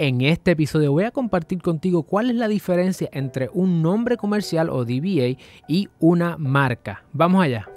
En este episodio voy a compartir contigo cuál es la diferencia entre un nombre comercial o DBA y una marca. Vamos allá.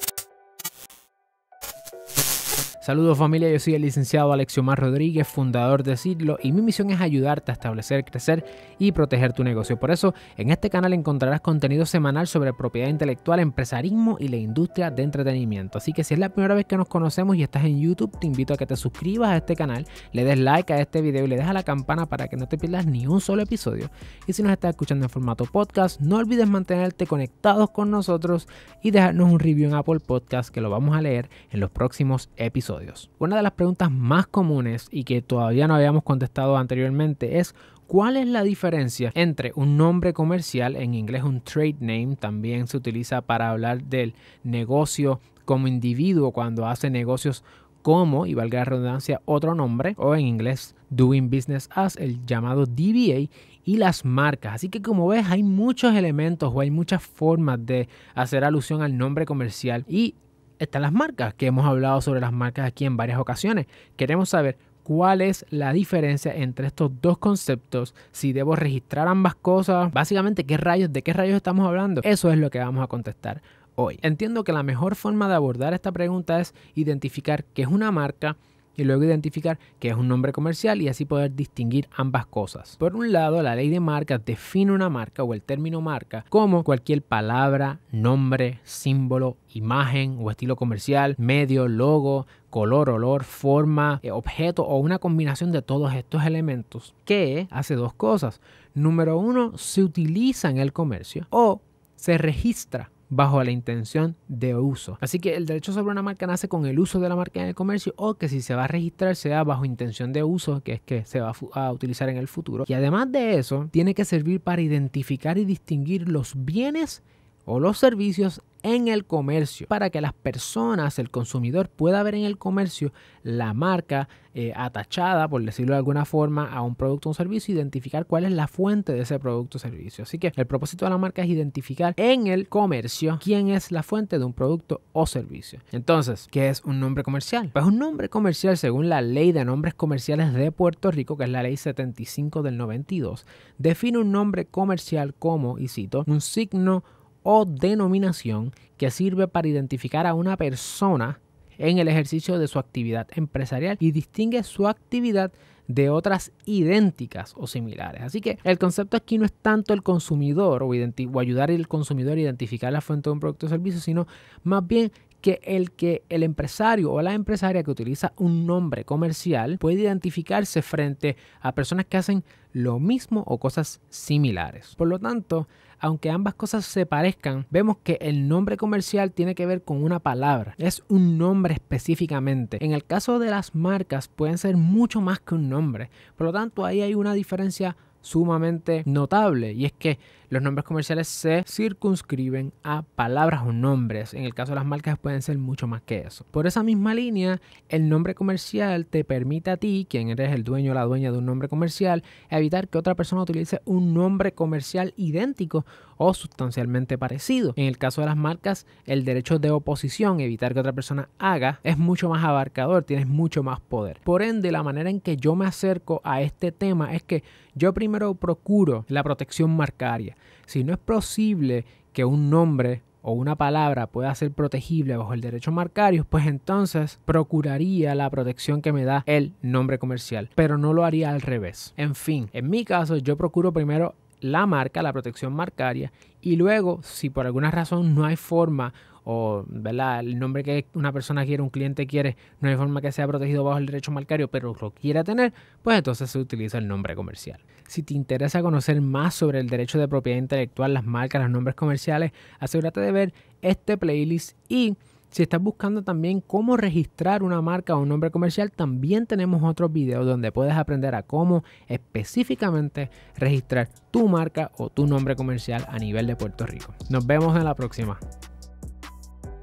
Saludos familia, yo soy el licenciado Alexiomar Rodríguez, fundador de Sidlo y mi misión es ayudarte a establecer, crecer y proteger tu negocio. Por eso, en este canal encontrarás contenido semanal sobre propiedad intelectual, empresarismo y la industria de entretenimiento. Así que si es la primera vez que nos conocemos y estás en YouTube, te invito a que te suscribas a este canal, le des like a este video y le des la campana para que no te pierdas ni un solo episodio. Y si nos estás escuchando en formato podcast, no olvides mantenerte conectados con nosotros y dejarnos un review en Apple Podcast que lo vamos a leer en los próximos episodios. Una de las preguntas más comunes y que todavía no habíamos contestado anteriormente es ¿Cuál es la diferencia entre un nombre comercial, en inglés un trade name, también se utiliza para hablar del negocio como individuo cuando hace negocios como, y valga la redundancia, otro nombre, o en inglés doing business as, el llamado DBA, y las marcas. Así que como ves, hay muchos elementos o hay muchas formas de hacer alusión al nombre comercial y están las marcas, que hemos hablado sobre las marcas aquí en varias ocasiones. Queremos saber cuál es la diferencia entre estos dos conceptos, si debo registrar ambas cosas, básicamente qué rayos, de qué rayos estamos hablando. Eso es lo que vamos a contestar hoy. Entiendo que la mejor forma de abordar esta pregunta es identificar qué es una marca y luego identificar qué es un nombre comercial y así poder distinguir ambas cosas. Por un lado, la ley de marcas define una marca o el término marca como cualquier palabra, nombre, símbolo, imagen o estilo comercial, medio, logo, color, olor, forma, eh, objeto o una combinación de todos estos elementos que hace dos cosas. Número uno, se utiliza en el comercio o se registra bajo la intención de uso. Así que el derecho sobre una marca nace con el uso de la marca en el comercio o que si se va a registrar sea bajo intención de uso, que es que se va a utilizar en el futuro. Y además de eso, tiene que servir para identificar y distinguir los bienes o los servicios en el comercio para que las personas, el consumidor pueda ver en el comercio la marca eh, atachada, por decirlo de alguna forma, a un producto o un servicio, identificar cuál es la fuente de ese producto o servicio. Así que el propósito de la marca es identificar en el comercio quién es la fuente de un producto o servicio. Entonces, ¿qué es un nombre comercial? Pues un nombre comercial, según la ley de nombres comerciales de Puerto Rico, que es la ley 75 del 92, define un nombre comercial como, y cito, un signo o denominación que sirve para identificar a una persona en el ejercicio de su actividad empresarial y distingue su actividad de otras idénticas o similares. Así que el concepto aquí no es tanto el consumidor o, ayudar al consumidor a identificar la fuente de un producto o servicio, sino más bien que el que el empresario o la empresaria que utiliza un nombre comercial puede identificarse frente a personas que hacen lo mismo o cosas similares. Por lo tanto, aunque ambas cosas se parezcan, vemos que el nombre comercial tiene que ver con una palabra, es un nombre específicamente. En el caso de las marcas pueden ser mucho más que un nombre, por lo tanto ahí hay una diferencia sumamente notable y es que los nombres comerciales se circunscriben a palabras o nombres. En el caso de las marcas pueden ser mucho más que eso. Por esa misma línea, el nombre comercial te permite a ti, quien eres el dueño o la dueña de un nombre comercial, evitar que otra persona utilice un nombre comercial idéntico o sustancialmente parecido. En el caso de las marcas, el derecho de oposición, evitar que otra persona haga, es mucho más abarcador, tienes mucho más poder. Por ende, la manera en que yo me acerco a este tema es que yo primero procuro la protección marcaria. Si no es posible que un nombre o una palabra pueda ser protegible bajo el derecho marcario, pues entonces procuraría la protección que me da el nombre comercial, pero no lo haría al revés. En fin, en mi caso yo procuro primero la marca, la protección marcaria, y luego, si por alguna razón no hay forma o el nombre que una persona quiere, un cliente quiere, no hay forma que sea protegido bajo el derecho marcario, pero lo quiere tener, pues entonces se utiliza el nombre comercial. Si te interesa conocer más sobre el derecho de propiedad intelectual, las marcas, los nombres comerciales, asegúrate de ver este playlist y si estás buscando también cómo registrar una marca o un nombre comercial, también tenemos otros videos donde puedes aprender a cómo específicamente registrar tu marca o tu nombre comercial a nivel de Puerto Rico. Nos vemos en la próxima.